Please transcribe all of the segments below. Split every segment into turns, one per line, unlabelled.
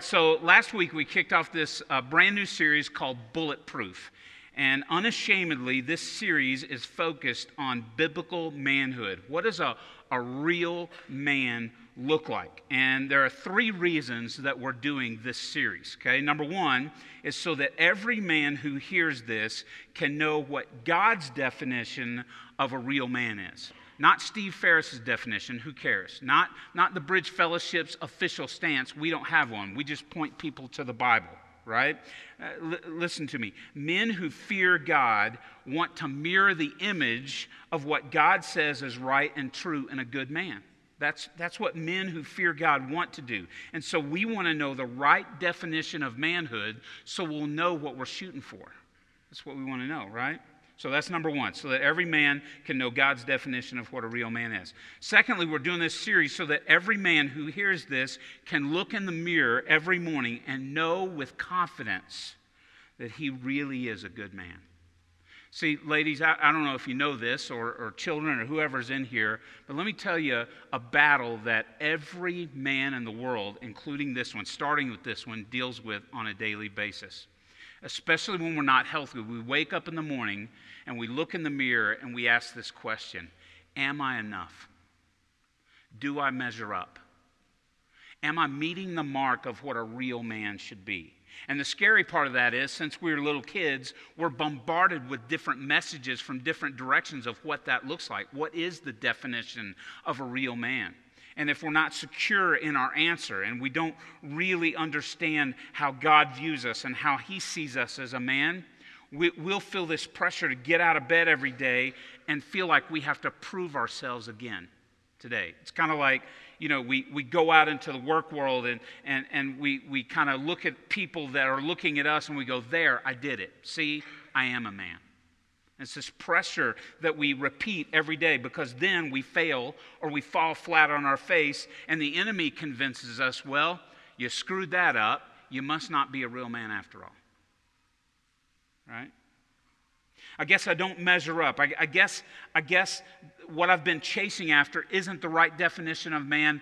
So, last week we kicked off this uh, brand new series called Bulletproof. And unashamedly, this series is focused on biblical manhood. What does a, a real man look like? And there are three reasons that we're doing this series. Okay, number one is so that every man who hears this can know what God's definition of a real man is. Not Steve Ferris's definition, who cares? Not, not the Bridge Fellowship's official stance, we don't have one. We just point people to the Bible, right? Uh, l- listen to me. Men who fear God want to mirror the image of what God says is right and true in a good man. That's, that's what men who fear God want to do. And so we want to know the right definition of manhood so we'll know what we're shooting for. That's what we want to know, right? So that's number one, so that every man can know God's definition of what a real man is. Secondly, we're doing this series so that every man who hears this can look in the mirror every morning and know with confidence that he really is a good man. See, ladies, I, I don't know if you know this or, or children or whoever's in here, but let me tell you a battle that every man in the world, including this one, starting with this one, deals with on a daily basis especially when we're not healthy. We wake up in the morning and we look in the mirror and we ask this question Am I enough? Do I measure up? Am I meeting the mark of what a real man should be? And the scary part of that is, since we were little kids, we're bombarded with different messages from different directions of what that looks like. What is the definition of a real man? And if we're not secure in our answer and we don't really understand how God views us and how He sees us as a man, we, will feel this pressure to get out of bed every day and feel like we have to prove ourselves again today. It's kind of like, you know, we, we go out into the work world and, and, and we, we kind of look at people that are looking at us and we go, There, I did it. See, I am a man. It's this pressure that we repeat every day because then we fail or we fall flat on our face, and the enemy convinces us, well, you screwed that up. You must not be a real man after all. Right? I guess I don't measure up. I, I, guess, I guess what I've been chasing after isn't the right definition of man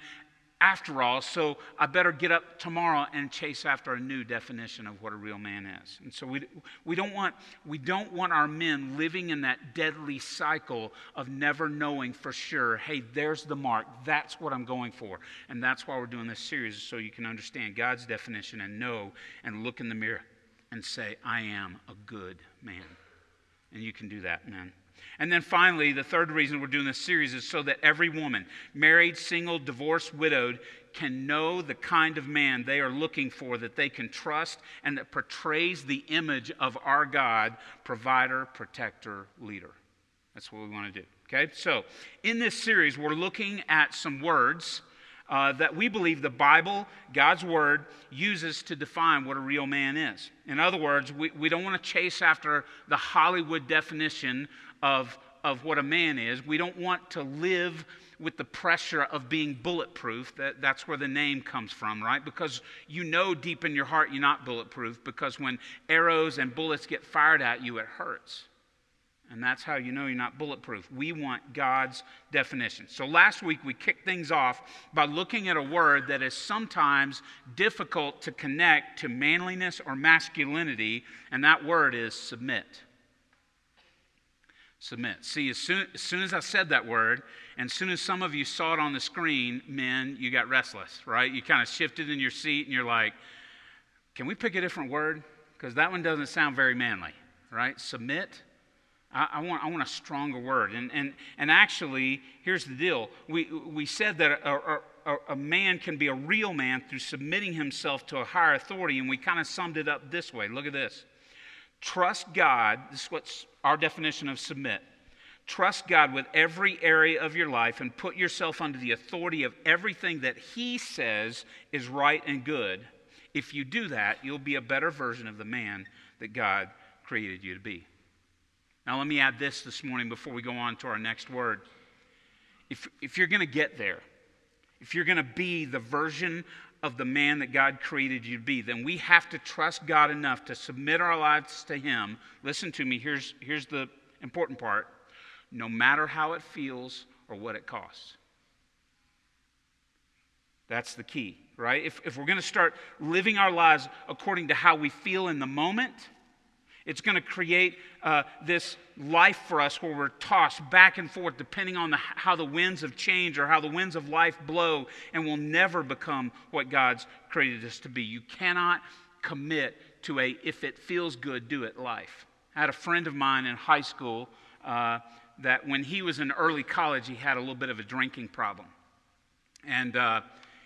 after all, so I better get up tomorrow and chase after a new definition of what a real man is. And so we, we, don't want, we don't want our men living in that deadly cycle of never knowing for sure, hey, there's the mark. That's what I'm going for. And that's why we're doing this series, so you can understand God's definition and know and look in the mirror and say, I am a good man. And you can do that, man. And then finally, the third reason we're doing this series is so that every woman, married, single, divorced, widowed, can know the kind of man they are looking for that they can trust and that portrays the image of our God, provider, protector, leader. That's what we want to do. Okay? So, in this series, we're looking at some words. Uh, that we believe the Bible, God's Word, uses to define what a real man is. In other words, we, we don't want to chase after the Hollywood definition of, of what a man is. We don't want to live with the pressure of being bulletproof. That, that's where the name comes from, right? Because you know deep in your heart you're not bulletproof because when arrows and bullets get fired at you, it hurts. And that's how you know you're not bulletproof. We want God's definition. So last week we kicked things off by looking at a word that is sometimes difficult to connect to manliness or masculinity, and that word is submit submit. See, as soon, as soon as I said that word, and as soon as some of you saw it on the screen, men, you got restless, right? You kind of shifted in your seat and you're like, can we pick a different word? Because that one doesn't sound very manly, right? Submit. I, want, I want a stronger word. And, and, and actually, here's the deal we, we said that a, a, a man can be a real man through submitting himself to a higher authority, and we kind of summed it up this way. Look at this. Trust God. This is what's our definition of submit. Trust God with every area of your life and put yourself under the authority of everything that He says is right and good. If you do that, you'll be a better version of the man that God created you to be. Now, let me add this this morning before we go on to our next word. If, if you're going to get there, if you're going to be the version of the man that God created you to be, then we have to trust God enough to submit our lives to Him. Listen to me, here's, here's the important part no matter how it feels or what it costs. That's the key. right? If, if we're going to start living our lives according to how we feel in the moment, it's going to create uh, this life for us where we're tossed back and forth depending on the, how the winds of change or how the winds of life blow, and we'll never become what God's created us to be. You cannot commit to a if it feels good, do it life. I had a friend of mine in high school uh, that when he was in early college, he had a little bit of a drinking problem. And uh,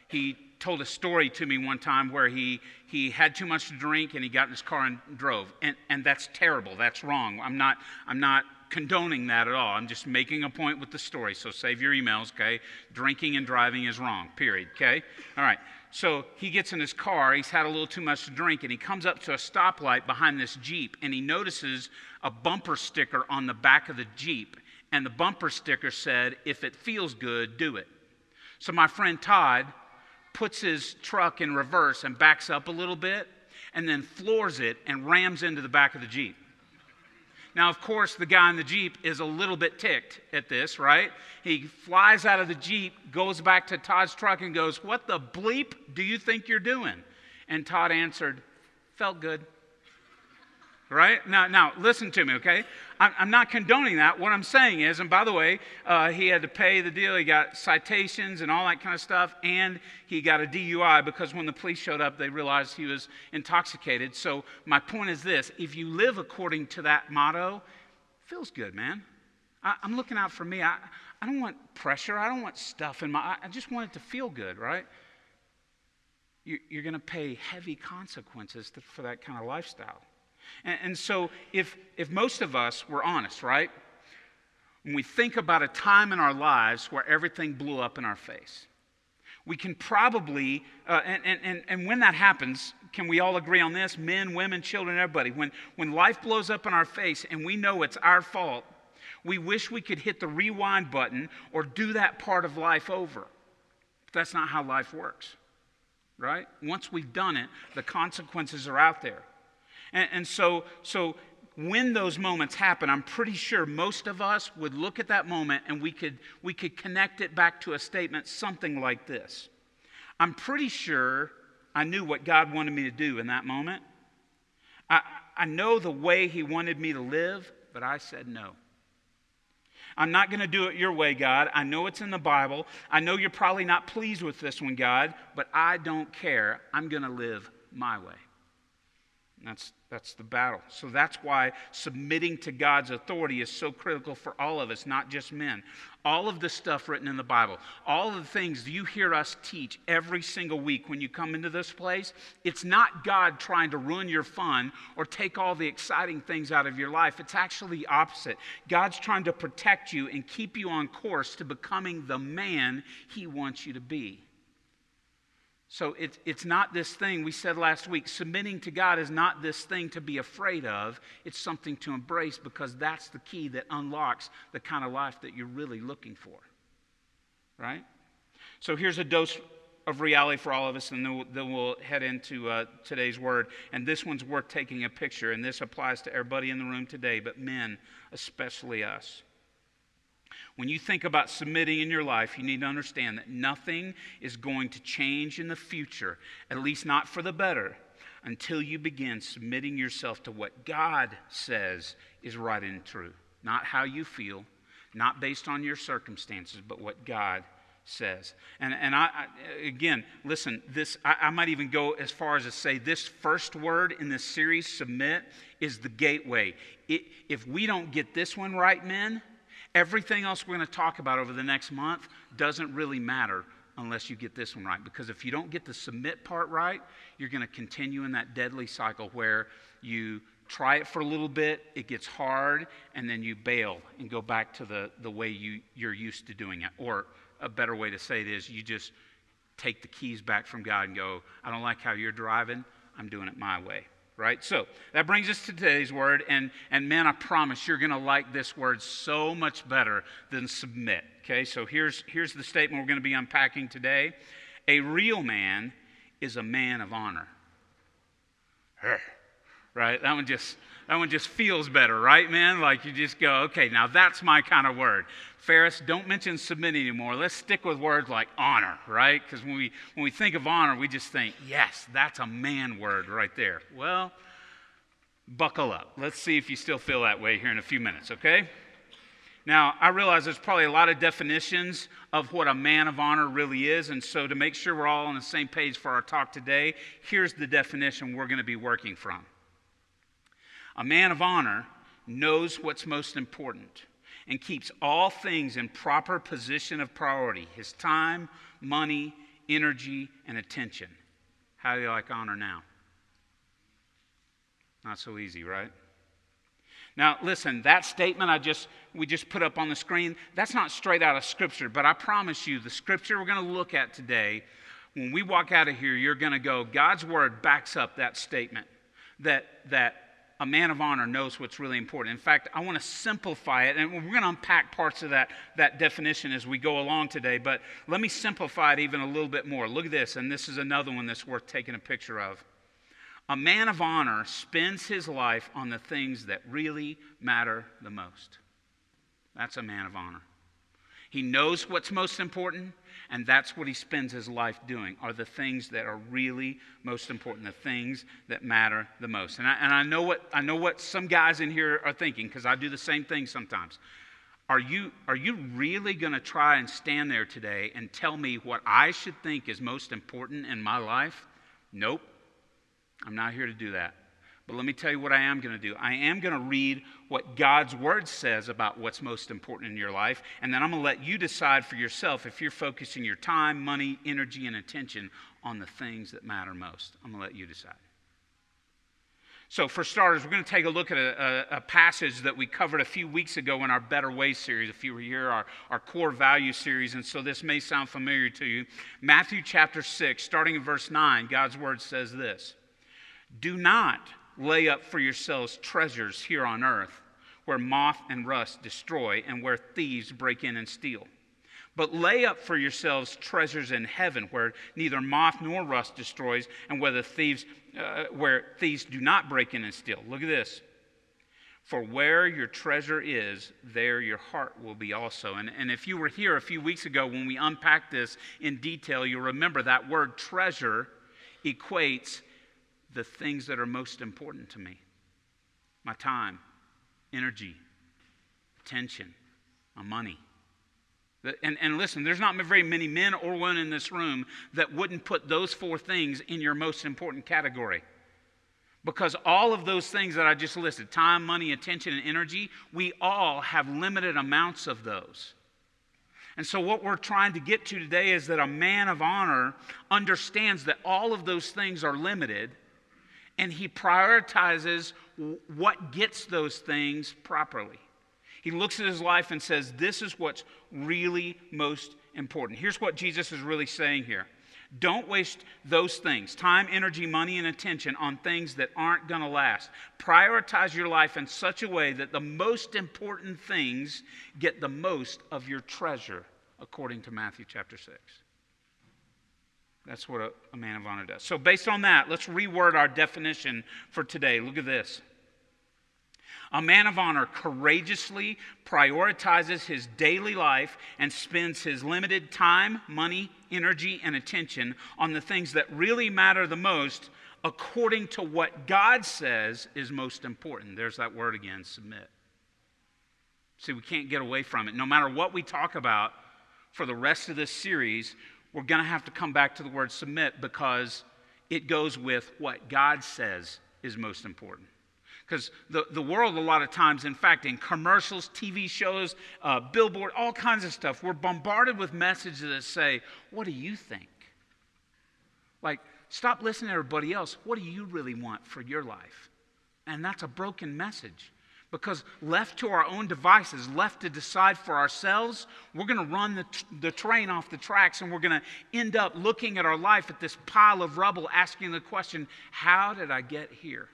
he told a story to me one time where he, he had too much to drink and he got in his car and drove. And, and that's terrible. That's wrong. I'm not, I'm not condoning that at all. I'm just making a point with the story. So save your emails, okay? Drinking and driving is wrong, period, okay? All right. So he gets in his car, he's had a little too much to drink, and he comes up to a stoplight behind this Jeep, and he notices a bumper sticker on the back of the Jeep. And the bumper sticker said, If it feels good, do it. So my friend Todd puts his truck in reverse and backs up a little bit, and then floors it and rams into the back of the Jeep. Now, of course, the guy in the Jeep is a little bit ticked at this, right? He flies out of the Jeep, goes back to Todd's truck, and goes, What the bleep do you think you're doing? And Todd answered, Felt good right? Now, now listen to me, okay? I'm, I'm, not condoning that. What I'm saying is, and by the way, uh, he had to pay the deal. He got citations and all that kind of stuff, and he got a DUI because when the police showed up, they realized he was intoxicated. So my point is this: if you live according to that motto, feels good, man. I, am looking out for me. I, I don't want pressure. I don't want stuff in my. I just want it to feel good, right? You, you're going to pay heavy consequences to, for that kind of lifestyle. And, and so, if, if most of us were honest, right? When we think about a time in our lives where everything blew up in our face, we can probably, uh, and, and, and when that happens, can we all agree on this? Men, women, children, everybody. When, when life blows up in our face and we know it's our fault, we wish we could hit the rewind button or do that part of life over. But that's not how life works, right? Once we've done it, the consequences are out there. And, and so, so when those moments happen, I'm pretty sure most of us would look at that moment and we could, we could connect it back to a statement something like this I'm pretty sure I knew what God wanted me to do in that moment. I, I know the way He wanted me to live, but I said no. I'm not going to do it your way, God. I know it's in the Bible. I know you're probably not pleased with this one, God, but I don't care. I'm going to live my way. That's, that's the battle. So that's why submitting to God's authority is so critical for all of us, not just men. All of the stuff written in the Bible, all of the things you hear us teach every single week when you come into this place, it's not God trying to ruin your fun or take all the exciting things out of your life. It's actually the opposite. God's trying to protect you and keep you on course to becoming the man He wants you to be. So it, it's not this thing we said last week. Submitting to God is not this thing to be afraid of. It's something to embrace because that's the key that unlocks the kind of life that you're really looking for. Right? So here's a dose of reality for all of us, and then we'll, then we'll head into uh, today's word. And this one's worth taking a picture, and this applies to everybody in the room today, but men, especially us. When you think about submitting in your life, you need to understand that nothing is going to change in the future, at least not for the better, until you begin submitting yourself to what God says is right and true. Not how you feel, not based on your circumstances, but what God says. And, and I, I again, listen, this, I, I, might even go as far as to say this first word in this series, submit, is the gateway. It, if we don't get this one right, men, Everything else we're going to talk about over the next month doesn't really matter unless you get this one right. Because if you don't get the submit part right, you're going to continue in that deadly cycle where you try it for a little bit, it gets hard, and then you bail and go back to the, the way you, you're used to doing it. Or a better way to say it is you just take the keys back from God and go, I don't like how you're driving, I'm doing it my way right? So that brings us to today's word. And, and man, I promise you're going to like this word so much better than submit. Okay, so here's, here's the statement we're going to be unpacking today A real man is a man of honor. right? That one just that one just feels better, right, man? Like you just go, okay, now that's my kind of word. Ferris, don't mention submit anymore. Let's stick with words like honor, right? Because when we when we think of honor, we just think, yes, that's a man word right there. Well, buckle up. Let's see if you still feel that way here in a few minutes, okay? Now, I realize there's probably a lot of definitions of what a man of honor really is, and so to make sure we're all on the same page for our talk today, here's the definition we're going to be working from. A man of honor knows what's most important and keeps all things in proper position of priority his time, money, energy, and attention. How do you like honor now? Not so easy, right? Now, listen, that statement I just we just put up on the screen, that's not straight out of scripture, but I promise you the scripture we're going to look at today, when we walk out of here, you're going to go, God's word backs up that statement that that a man of honor knows what's really important. In fact, I want to simplify it, and we're going to unpack parts of that, that definition as we go along today, but let me simplify it even a little bit more. Look at this, and this is another one that's worth taking a picture of. A man of honor spends his life on the things that really matter the most. That's a man of honor. He knows what's most important, and that's what he spends his life doing, are the things that are really most important, the things that matter the most. And I, and I, know, what, I know what some guys in here are thinking, because I do the same thing sometimes. Are you, are you really going to try and stand there today and tell me what I should think is most important in my life? Nope. I'm not here to do that. But let me tell you what I am going to do. I am going to read what God's word says about what's most important in your life, and then I'm going to let you decide for yourself if you're focusing your time, money, energy, and attention on the things that matter most. I'm going to let you decide. So, for starters, we're going to take a look at a, a, a, passage that we covered a few weeks ago in our Better Ways series. If you were here, our, our core value series, and so this may sound familiar to you. Matthew chapter 6, starting in verse 9, God's word says this do not lay up for yourselves treasures here on earth, where moth and rust destroy and where thieves break in and steal. But lay up for yourselves treasures in heaven, where neither moth nor rust destroys, and where thieves, uh, where thieves do not break in and steal. Look at this. For where your treasure is, there your heart will be also. And, and if you were here a few weeks ago when we unpacked this in detail, you'll remember that word treasure equates the things that are most important to me my time, energy, attention, my money. And, and listen, there's not very many men or women in this room that wouldn't put those four things in your most important category. Because all of those things that I just listed time, money, attention, and energy we all have limited amounts of those. And so, what we're trying to get to today is that a man of honor understands that all of those things are limited and he prioritizes what gets those things properly. He looks at his life and says, This is what's really most important. Here's what Jesus is really saying here don't waste those things time, energy, money, and attention on things that aren't going to last. Prioritize your life in such a way that the most important things get the most of your treasure, according to Matthew chapter 6. That's what a, a, man of honor does. So, based on that, let's reword our definition for today. Look at this. A man of honor courageously prioritizes his daily life and spends his limited time, money, energy, and attention on the things that really matter the most according to what God says is most important. There's that word again submit. See, we can't get away from it. No matter what we talk about for the rest of this series, we're going to have to come back to the word submit because it goes with what God says is most important. Because the, the world, a lot of times, in fact, in commercials, TV shows, uh, billboard, all kinds of stuff, we're bombarded with messages that say, What do you think? Like, stop listening to everybody else. What do you really want for your life? And that's a broken message. Because left to our own devices, left to decide for ourselves, we're going to run the, the train off the tracks and we're going to end up looking at our life at this pile of rubble, asking the question, How did I get here?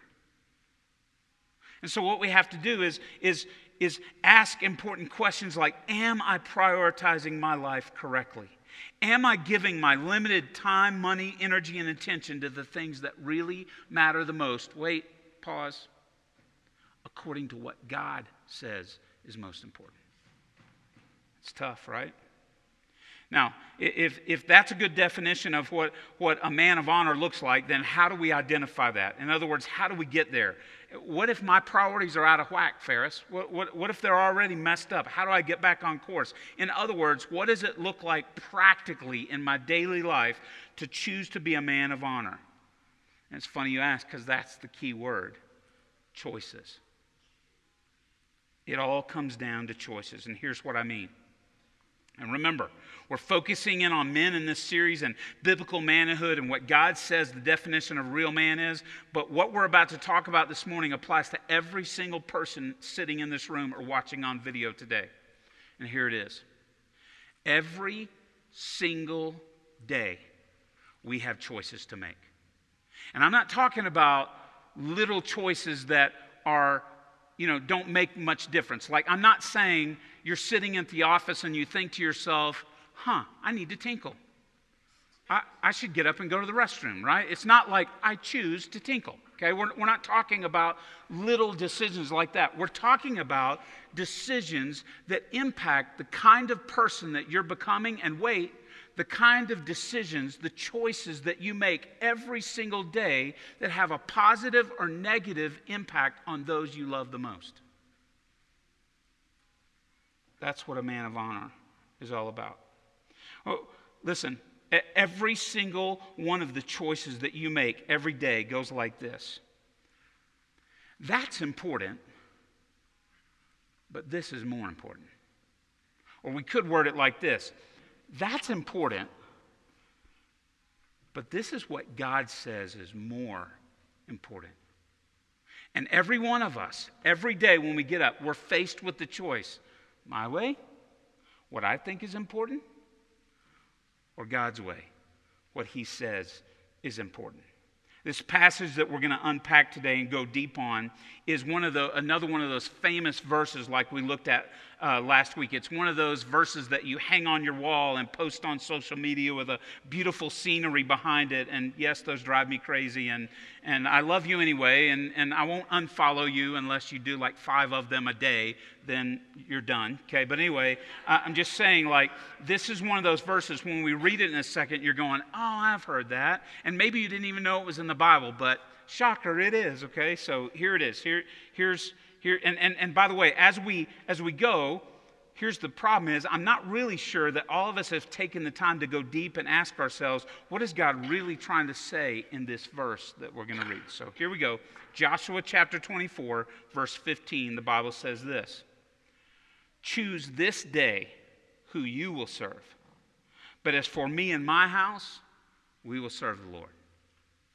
And so, what we have to do is, is, is ask important questions like Am I prioritizing my life correctly? Am I giving my limited time, money, energy, and attention to the things that really matter the most? Wait, pause, according to what God says is most important. It's tough, right? Now, if, if that's a good definition of what, what a man of honor looks like, then how do we identify that? In other words, how do we get there? What if my priorities are out of whack, Ferris? What, what, what if they're already messed up? How do I get back on course? In other words, what does it look like practically in my daily life to choose to be a man of honor? And it's funny you ask because that's the key word choices. It all comes down to choices. And here's what I mean. And remember, we're focusing in on men in this series and biblical manhood and what God says the definition of real man is. But what we're about to talk about this morning applies to every single person sitting in this room or watching on video today. And here it is every single day, we have choices to make. And I'm not talking about little choices that are, you know, don't make much difference. Like, I'm not saying you're sitting at the office and you think to yourself, huh, I need to tinkle. I, I should get up and go to the restroom, right? It's not like I choose to tinkle, okay? We're, we're not talking about little decisions like that. We're talking about decisions that impact the kind of person that you're becoming and wait, the kind of decisions, the choices that you make every single day that have a positive or negative impact on those you love the most. That's what a man of honor is all about. Oh, listen, every single one of the choices that you make every day goes like this. That's important, but this is more important. Or we could word it like this That's important, but this is what God says is more important. And every one of us, every day when we get up, we're faced with the choice my way, what I think is important, or God's way, what He says is important. This passage that we're going to unpack today and go deep on is one of the, another one of those famous verses like we looked at uh, last week. It's one of those verses that you hang on your wall and post on social media with a beautiful scenery behind it. And yes, those drive me crazy. And, and I love you anyway. And, and I won't unfollow you unless you do like five of them a day. Then you're done. Okay. But anyway, I'm just saying, like, this is one of those verses when we read it in a second, you're going, oh, I've heard that. And maybe you didn't even know it was in the Bible, but shocker, it is. Okay. So here it is. Here, here's here, and, and, and by the way, as we, as we go, here's the problem is i'm not really sure that all of us have taken the time to go deep and ask ourselves what is god really trying to say in this verse that we're going to read so here we go joshua chapter 24 verse 15 the bible says this choose this day who you will serve but as for me and my house we will serve the lord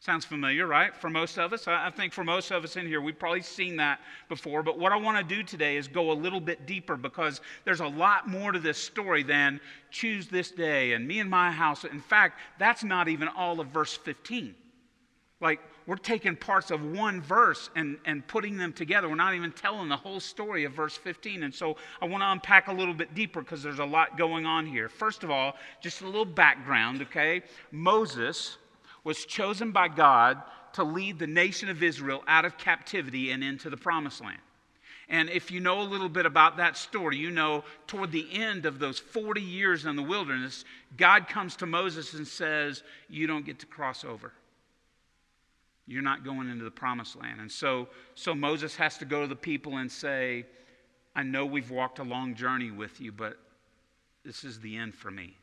Sounds familiar, right? For most of us. I think for most of us in here, we've probably seen that before. But what I want to do today is go a little bit deeper because there's a lot more to this story than choose this day and me and my house. In fact, that's not even all of verse 15. Like, we're taking parts of one verse and, and putting them together. We're not even telling the whole story of verse 15. And so I want to unpack a little bit deeper because there's a lot going on here. First of all, just a little background, okay? Moses was chosen by God to lead the nation of Israel out of captivity and into the promised land. And if you know a little bit about that story, you know toward the end of those 40 years in the wilderness, God comes to Moses and says, You don't get to cross over. You're not going into the promised land. And so, so Moses has to go to the people and say, I know we've walked a long journey with you, but this is the end for me.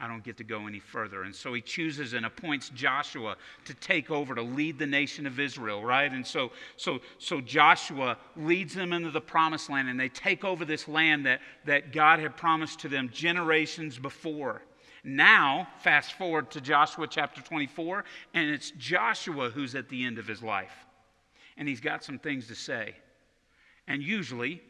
I don't get to go any further. And so he chooses and appoints Joshua to take over to lead the nation of Israel, right? And so, so, so Joshua leads them into the promised land and they take over this land that, that God had promised to them generations before. Now, fast forward to Joshua chapter 24, and it's Joshua who's at the end of his life. And he's got some things to say. And usually,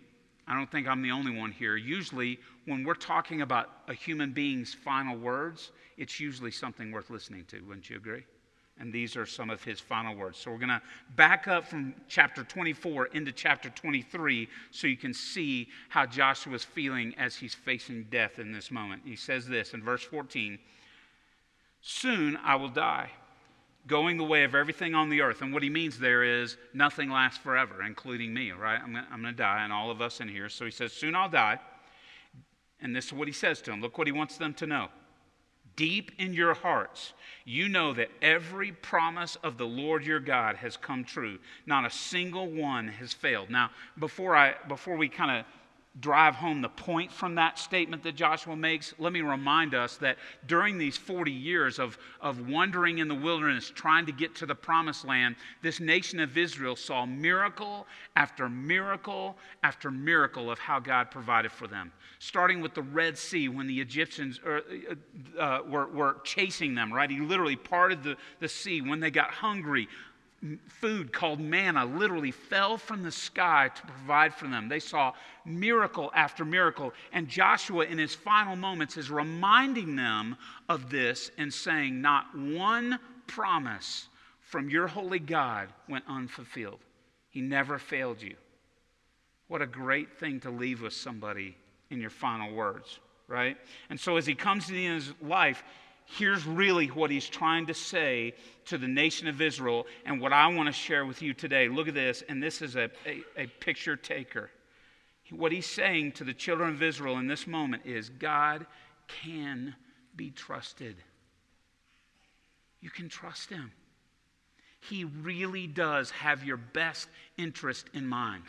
I don't think I'm the only one here. Usually, when we're talking about a human being's final words, it's usually something worth listening to. Wouldn't you agree? And these are some of his final words. So we're going to back up from chapter 24 into chapter 23 so you can see how Joshua's feeling as he's facing death in this moment. He says this in verse 14 Soon I will die, going the way of everything on the earth. And what he means there is nothing lasts forever, including me, right? I'm going to die, and all of us in here. So he says, Soon I'll die. And this is what he says to them. Look what he wants them to know. Deep in your hearts, you know that every promise of the Lord your God has come true. Not a single one has failed. Now, before, I, before we kind of drive home the point from that statement that Joshua makes, let me remind us that during these 40 years of, of wandering in the wilderness, trying to get to the promised land, this nation of Israel saw miracle after miracle after miracle of how God provided for them. Starting with the Red Sea when the Egyptians uh, uh, were, were chasing them, right? He literally parted the, the sea when they got hungry food called manna literally fell from the sky to provide for them. They saw miracle after miracle. And Joshua, in his final moments, is reminding them of this and saying, Not one promise from your holy God went unfulfilled. He never failed you. What a great thing to leave with somebody in your final words, right? And so as he comes to the end of his life, here's really what he's trying to say to the nation of Israel and what I want to share with you today. Look at this, and this is a, a, a, picture taker. What he's saying to the children of Israel in this moment is God can be trusted. You can trust him. He really does have your best interest in mind.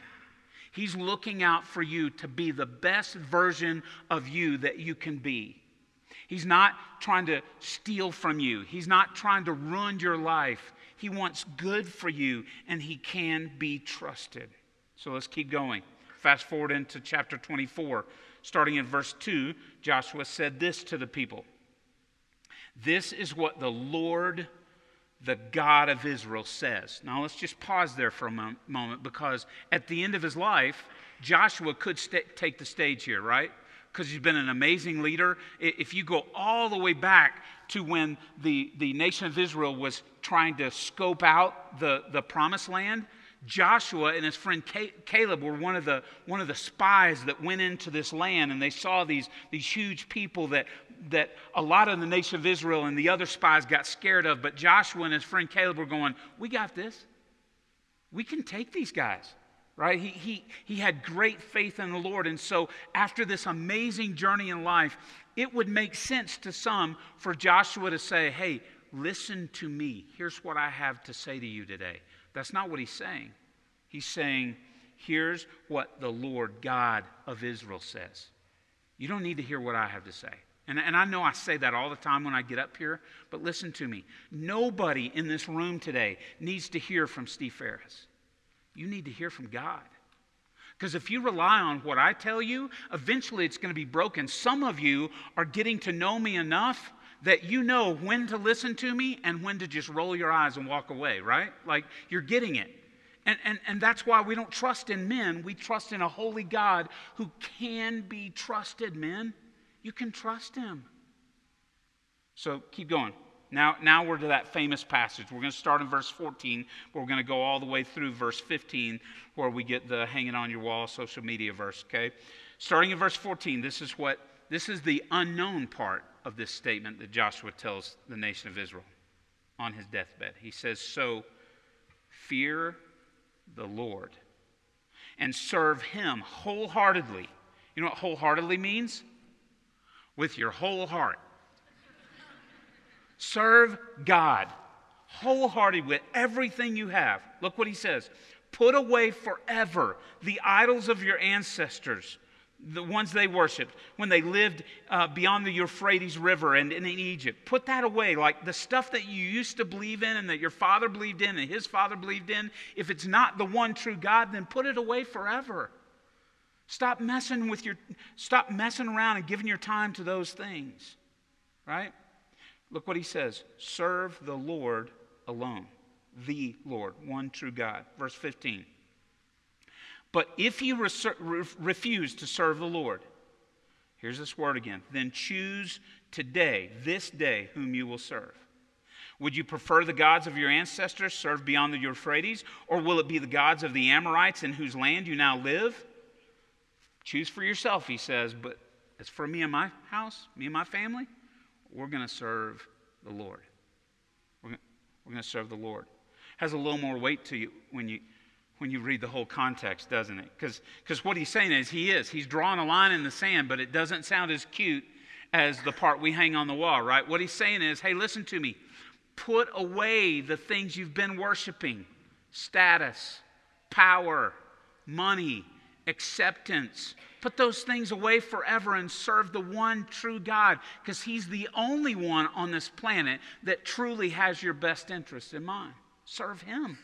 He's looking out for you to be the best version of you that you can be. He's not trying to steal from you, He's not trying to ruin your life. He wants good for you, and He can be trusted. So let's keep going. Fast forward into chapter 24. Starting in verse 2, Joshua said this to the people This is what the Lord, the God of Israel, says. Now let's just pause there for a moment because at the end of his life, Joshua could st- take the stage here, right? Because he's been an amazing leader. If you go all the way back to when the, the nation of Israel was trying to scope out the, the promised land, Joshua and his friend Caleb were one of, the, one of the spies that went into this land, and they saw these, these huge people that, that a lot of the nation of Israel and the other spies got scared of. But Joshua and his friend Caleb were going, We got this. We can take these guys right? He, he, he had great faith in the Lord. And so, after this amazing journey in life, it would make sense to some for Joshua to say, Hey, listen to me. Here's what I have to say to you today. That's not what he's saying. He's saying, Here's what the Lord God of Israel says. You don't need to hear what I have to say. And, and I know I say that all the time when I get up here, but listen to me. Nobody in this room today needs to hear from Steve Ferris. You need to hear from God. Because if you rely on what I tell you, eventually it's going to be broken. Some of you are getting to know me enough that you know when to listen to me and when to just roll your eyes and walk away, right? Like you're getting it. And, and, and that's why we don't trust in men. We trust in a holy God who can be trusted, men. You can trust him. So keep going. Now, now we're to that famous passage. We're going to start in verse 14, but we're going to go all the way through verse 15, where we get the hanging on your wall social media verse, okay? Starting in verse 14, this is what this is the unknown part of this statement that Joshua tells the nation of Israel on his deathbed. He says, So fear the Lord and serve him wholeheartedly. You know what wholeheartedly means? With your whole heart. Serve God wholehearted with everything you have. Look what he says Put away forever the idols of your ancestors, the ones they worshiped when they lived uh, beyond the Euphrates River and, and in Egypt. Put that away, like the stuff that you used to believe in and that your father believed in and his father believed in. If it's not the one true God, then put it away forever. Stop messing with your stop messing around and giving your time to those things. Right? Look what he says serve the Lord alone, the Lord, one true God. Verse 15. But if you refuse to serve the Lord, here's this word again, then choose today, this day, whom you will serve. Would you prefer the gods of your ancestors served beyond the Euphrates, or will it be the gods of the Amorites in whose land you now live? Choose for yourself, he says, but as for me and my house, me and my family, we're going to serve the Lord. We're going to serve the Lord. Has a little more weight to you when you when you read the whole context, doesn't it? Because what he's saying is he is. He's drawing a line in the sand, but it doesn't sound as cute as the part we hang on the wall, right? What he's saying is, hey, listen to me. Put away the things you've been worshiping status, power, money, acceptance. Put those things away forever and serve the one true God because He's the only one on this planet that truly has your best interest in mind. Serve Him.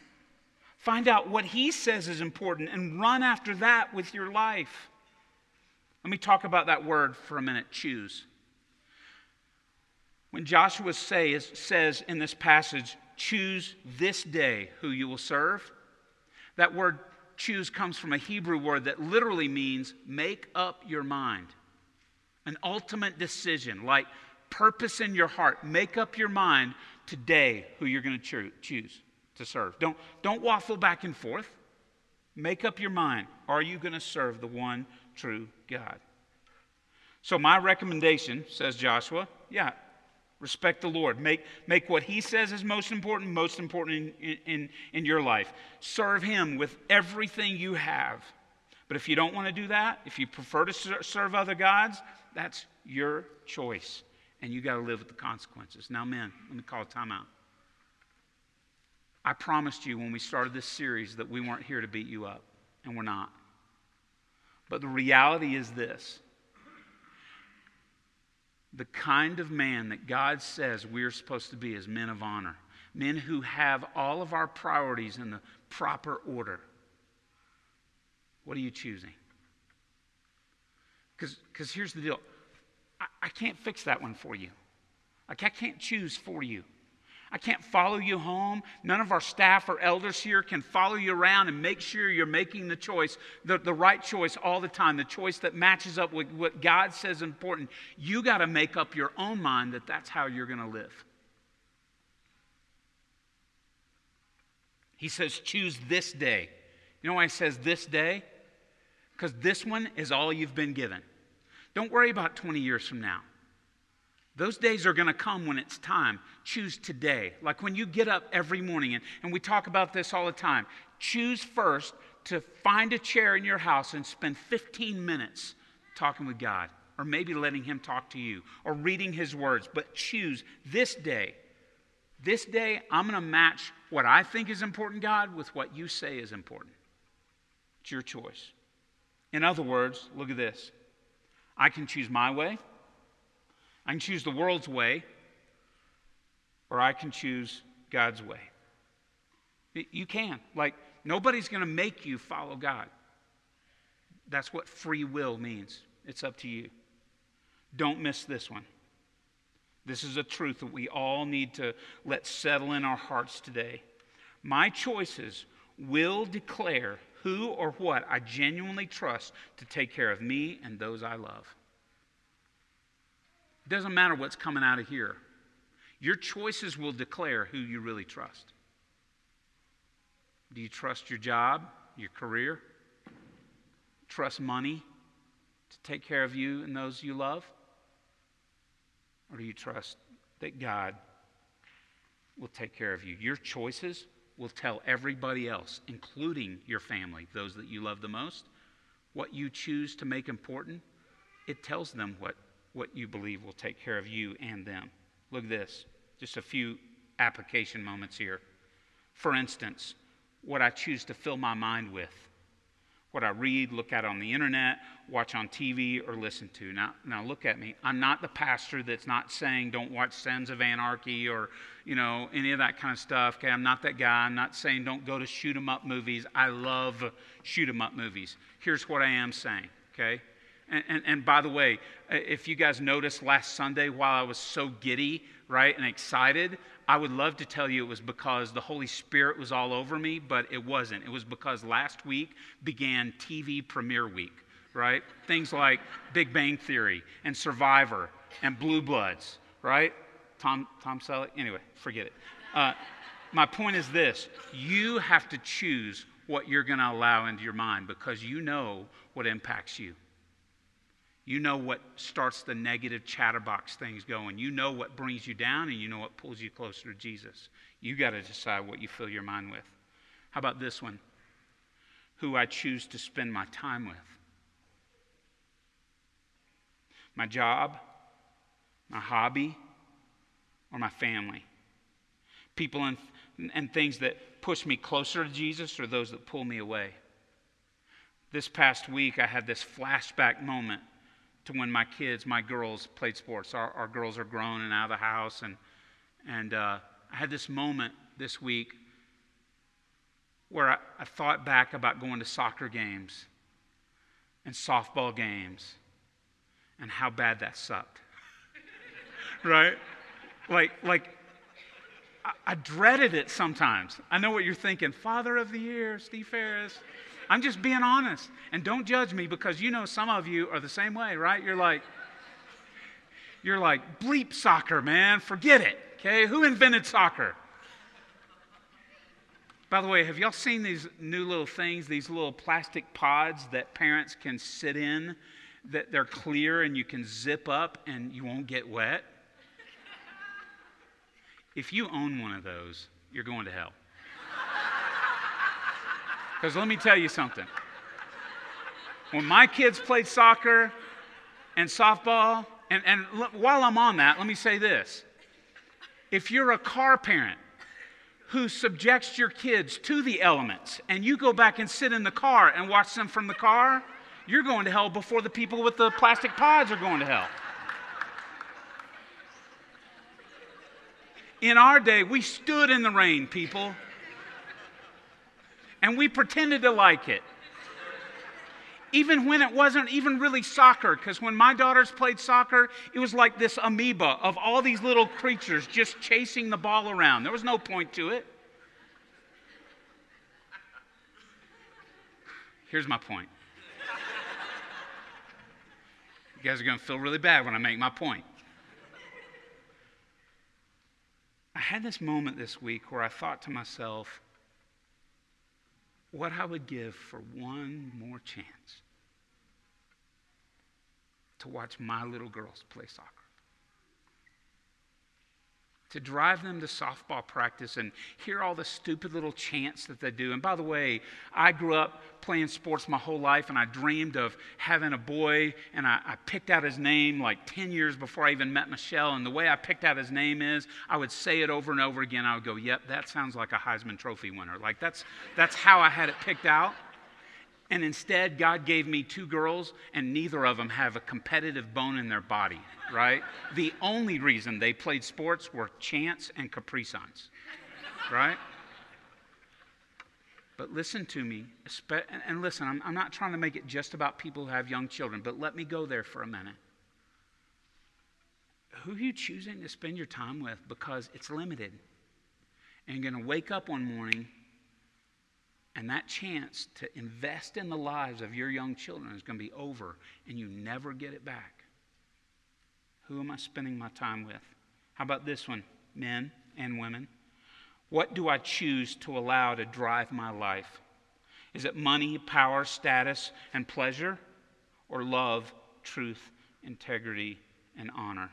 Find out what He says is important and run after that with your life. Let me talk about that word for a minute choose. When Joshua say, says in this passage, choose this day who you will serve, that word choose comes from a Hebrew word that literally means make up your mind. An ultimate decision, like purpose in your heart. Make up your mind today who you're going to choose to serve. Don't, don't waffle back and forth. Make up your mind. Are you going to serve the one true God? So, my recommendation, says Joshua, yeah, respect the Lord. Make, make what He says is most important, most important in, in, in your life. Serve Him with everything you have. But if you don't want to do that, if you prefer to serve other gods, that's your choice. And you got to live with the consequences. Now, men, let me call a timeout. I promised you when we started this series that we weren't here to beat you up, and we're not. But the reality is this the kind of man that God says we're supposed to be is men of honor, men who have all of our priorities in the proper order. What are you choosing? Because here's the deal I, I can't fix that one for you. Like, I can't choose for you. I can't follow you home. None of our staff or elders here can follow you around and make sure you're making the choice, the, the right choice all the time, the choice that matches up with what God says is important. You got to make up your own mind that that's how you're going to live. He says, choose this day. You know why he says this day? Because this one is all you've been given. Don't worry about 20 years from now. Those days are going to come when it's time. Choose today. Like when you get up every morning, and, and we talk about this all the time. Choose first to find a chair in your house and spend 15 minutes talking with God, or maybe letting Him talk to you, or reading His words. But choose this day. This day, I'm going to match what I think is important, God, with what you say is important. It's your choice. In other words, look at this I can choose my way. I can choose the world's way, or I can choose God's way. You can. Like, nobody's going to make you follow God. That's what free will means. It's up to you. Don't miss this one. This is a truth that we all need to let settle in our hearts today. My choices will declare who or what I genuinely trust to take care of me and those I love. It doesn't matter what's coming out of here. Your choices will declare who you really trust. Do you trust your job, your career? Trust money to take care of you and those you love? Or do you trust that God will take care of you? Your choices will tell everybody else, including your family, those that you love the most, what you choose to make important. It tells them what what you believe will take care of you and them. Look at this. Just a few application moments here. For instance, what I choose to fill my mind with, what I read, look at on the internet, watch on TV, or listen to. Now, now look at me. I'm not the pastor that's not saying don't watch Sons of Anarchy or, you know, any of that kind of stuff. Okay, I'm not that guy. I'm not saying don't go to shoot 'em up movies. I love shoot 'em up movies. Here's what I am saying, okay? And, and, and, by the way, if you guys noticed last Sunday while I was so giddy, right, and excited, I would love to tell you it was because the Holy Spirit was all over me, but it wasn't. It was because last week began TV premiere week, right? Things like Big Bang Theory and Survivor and Blue Bloods, right? Tom, Tom Selleck? Anyway, forget it. Uh, my point is this you have to choose what you're going to allow into your mind because you know what impacts you. You know what starts the negative chatterbox things going. You know what brings you down, and you know what pulls you closer to Jesus. You got to decide what you fill your mind with. How about this one? Who I choose to spend my time with. My job, my hobby, or my family. People and, and things that push me closer to Jesus or those that pull me away. This past week, I had this flashback moment to when my kids, my girls, played sports. Our, our girls are grown and out of the house. And, and uh, I had this moment this week where I, I thought back about going to soccer games and softball games and how bad that sucked. right? Like, like I, I, dreaded it sometimes. I know what you're thinking. Father of the Year, Steve Ferris. I'm just being honest. And don't judge me because you know some of you are the same way, right? You're like, you're like, bleep soccer, man. Forget it. Okay? Who invented soccer? By the way, have y'all seen these new little things, these little plastic pods that parents can sit in that they're clear and you can zip up and you won't get wet? If you own one of those, you're going to hell. Because let me tell you something. When my kids played soccer and softball, and, and while I'm on that, let me say this. If you're a car parent who subjects your kids to the elements and you go back and sit in the car and watch them from the car, you're going to hell before the people with the plastic pods are going to hell. In our day, we stood in the rain, people and we pretended to like it. Even when it wasn't even really soccer, because when my daughters played soccer, it was like this amoeba of all these little creatures just chasing the ball around. There was no point to it. Here's my point. You guys are going to feel really bad when I make my point. I had this moment this week where I thought to myself, what I would give for one more chance to watch my little girls play soccer to drive them to softball practice and hear all the stupid little chants that they do. And by the way, I grew up playing sports my whole life, and I dreamed of having a boy, and I, I, picked out his name like 10 years before I even met Michelle. And the way I picked out his name is I would say it over and over again. I would go, Yep, that sounds like a Heisman Trophy winner. Like that's, that's how I had it picked out. And instead, God gave me two girls, and neither of them have a competitive bone in their body, right? the only reason they played sports were chance and Capri Suns, right? But listen to me, and listen, I'm, not trying to make it just about people who have young children, but let me go there for a minute. Who are you choosing to spend your time with? Because it's limited. And you're going to wake up one morning and that chance to invest in the lives of your young children is going to be over, and you never get it back. Who am I spending my time with? How about this one, men and women? What do I choose to allow to drive my life? Is it money, power, status, and pleasure? Or love, truth, integrity, and honor?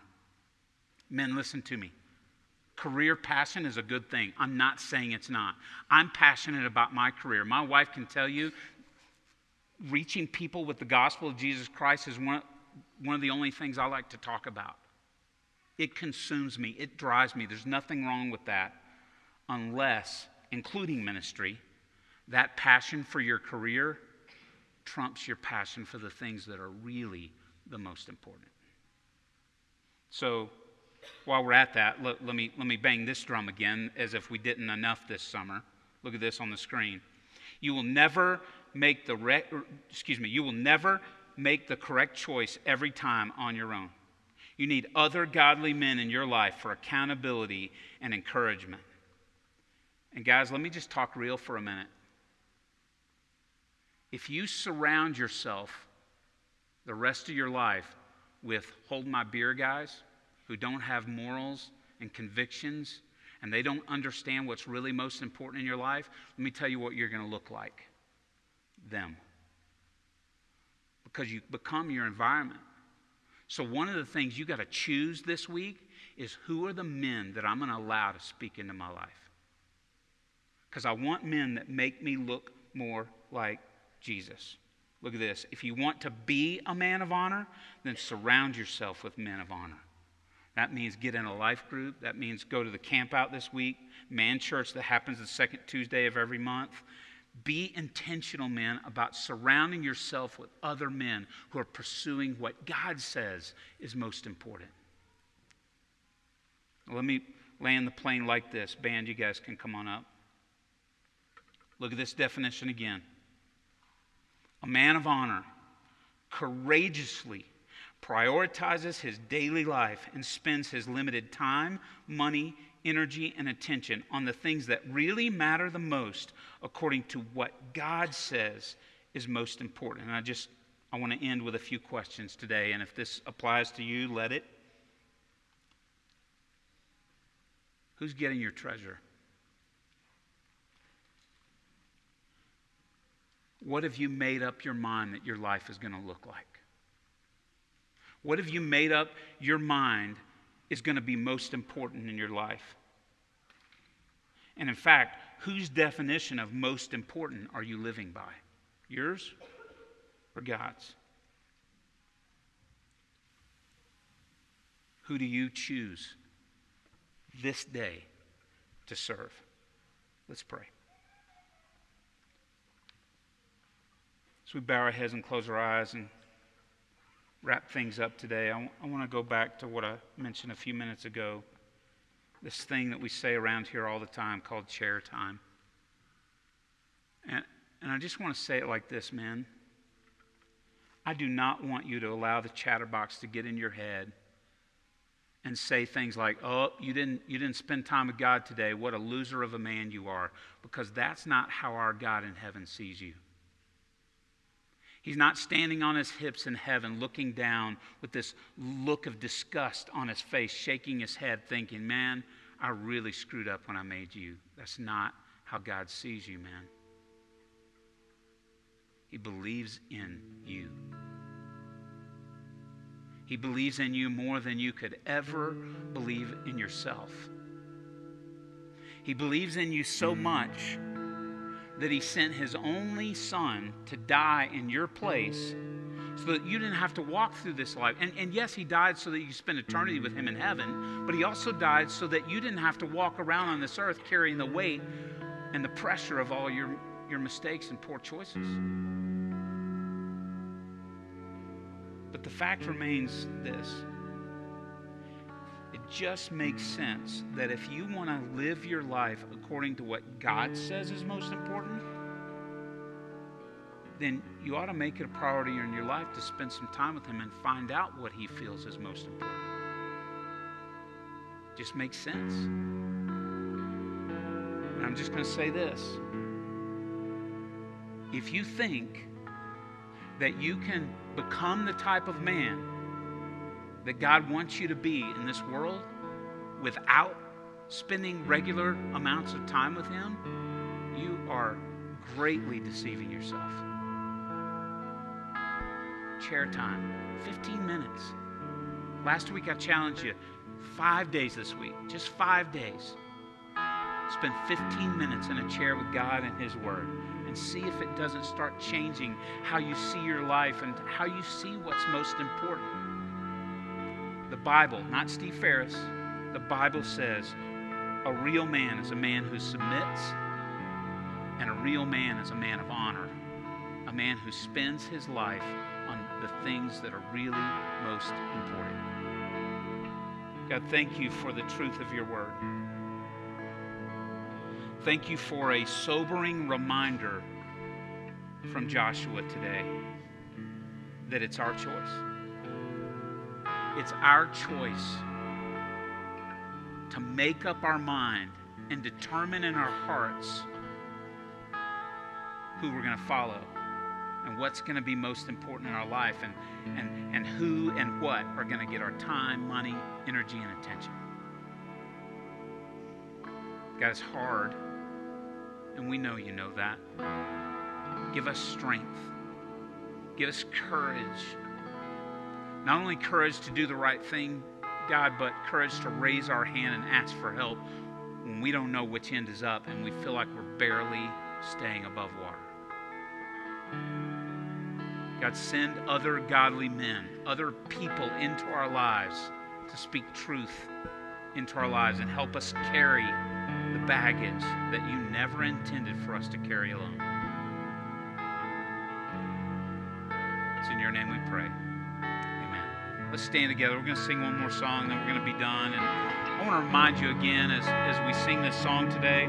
Men, listen to me. Career passion is a good thing. I'm not saying it's not. I'm passionate about my career. My wife can tell you reaching people with the gospel of Jesus Christ is one, one of the only things I like to talk about. It consumes me, it drives me. There's nothing wrong with that unless, including ministry, that passion for your career trumps your passion for the things that are really the most important. So, while we're at that, let, let, me, let me bang this drum again as if we didn't enough this summer. Look at this on the screen. You will never make the re- er, excuse me, you will never make the correct choice every time on your own. You need other godly men in your life for accountability and encouragement. And guys, let me just talk real for a minute. If you surround yourself the rest of your life with hold my beer guys, who don't have morals and convictions and they don't understand what's really most important in your life, let me tell you what you're going to look like them. Because you become your environment. So, one of the things you got to choose this week is who are the men that I'm going to allow to speak into my life? Because I want men that make me look more like Jesus. Look at this. If you want to be a man of honor, then surround yourself with men of honor. That means get in a life group. That means go to the camp out this week, man church that happens the second Tuesday of every month. Be intentional, men, about surrounding yourself with other men who are pursuing what God says is most important. Let me land the plane like this. Band, you guys can come on up. Look at this definition again. A man of honor courageously prioritizes his daily life and spends his limited time, money, energy, and attention on the things that really matter the most according to what God says is most important. And I just I want to end with a few questions today, and if this applies to you, let it. Who's getting your treasure? What have you made up your mind that your life is going to look like? What have you made up your mind is going to be most important in your life? And in fact, whose definition of most important are you living by? Yours or God's? Who do you choose this day to serve? Let's pray. As we bow our heads and close our eyes and wrap things up today, I, w- I want to go back to what I mentioned a few minutes ago this thing that we say around here all the time called chair time. And, and I just want to say it like this, man. I do not want you to allow the chatterbox to get in your head and say things like, oh, you didn't, you didn't spend time with God today. What a loser of a man you are. Because that's not how our God in heaven sees you. He's not standing on his hips in heaven, looking down with this look of disgust on his face, shaking his head, thinking, Man, I really screwed up when I made you. That's not how God sees you, man. He believes in you. He believes in you more than you could ever believe in yourself. He believes in you so much that he sent his only son to die in your place so that you didn't have to walk through this life. And, and yes, he died so that you spend eternity with him in heaven, but he also died so that you didn't have to walk around on this earth carrying the weight and the pressure of all your, your mistakes and poor choices. But the fact remains this just makes sense that if you want to live your life according to what God says is most important, then you ought to make it a priority in your life to spend some time with Him and find out what He feels is most important. Just makes sense. And I'm just going to say this. If you think that you can become the type of man that God wants you to be in this world without spending regular amounts of time with Him, you are greatly deceiving yourself. Chair time, 15 minutes. Last week I challenged you five days this week, just five days. Spend 15 minutes in a chair with God and His Word and see if it doesn't start changing how you see your life and how you see what's most important. Bible, not Steve Ferris, the Bible says a real man is a man who submits, and a real man is a man of honor, a man who spends his life on the things that are really most important. God, thank you for the truth of your word. Thank you for a sobering reminder from Joshua today that it's our choice. It's our choice to make up our mind and determine in our hearts who we're going to follow and what's going to be most important in our life and, and, and who and what are going to get our time, money, energy, and attention. God, it's hard, and we know you know that. Give us strength. Give us courage not only courage to do the right thing, God, but courage to raise our hand and ask for help when we don't know which end is up and we feel like we're barely staying above water. God, send other godly men, other people into our lives to speak truth into our lives and help us carry the baggage that you never intended for us to carry alone. Let's stand together. We're going to sing one more song, then we're going to be done. And I want to remind you again as, as we sing this song today,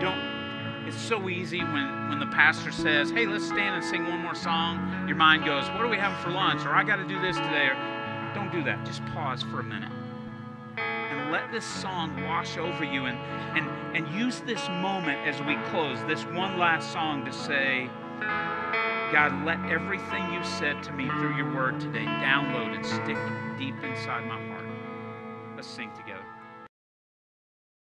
don't it's so easy when, when the pastor says, hey, let's stand and sing one more song. Your mind goes, what are we having for lunch? Or I got to do this today. Or, don't do that. Just pause for a minute and let this song wash over you and, and, and use this moment as we close, this one last song to say, God, let everything you said to me through your word today download and stick deep inside my heart.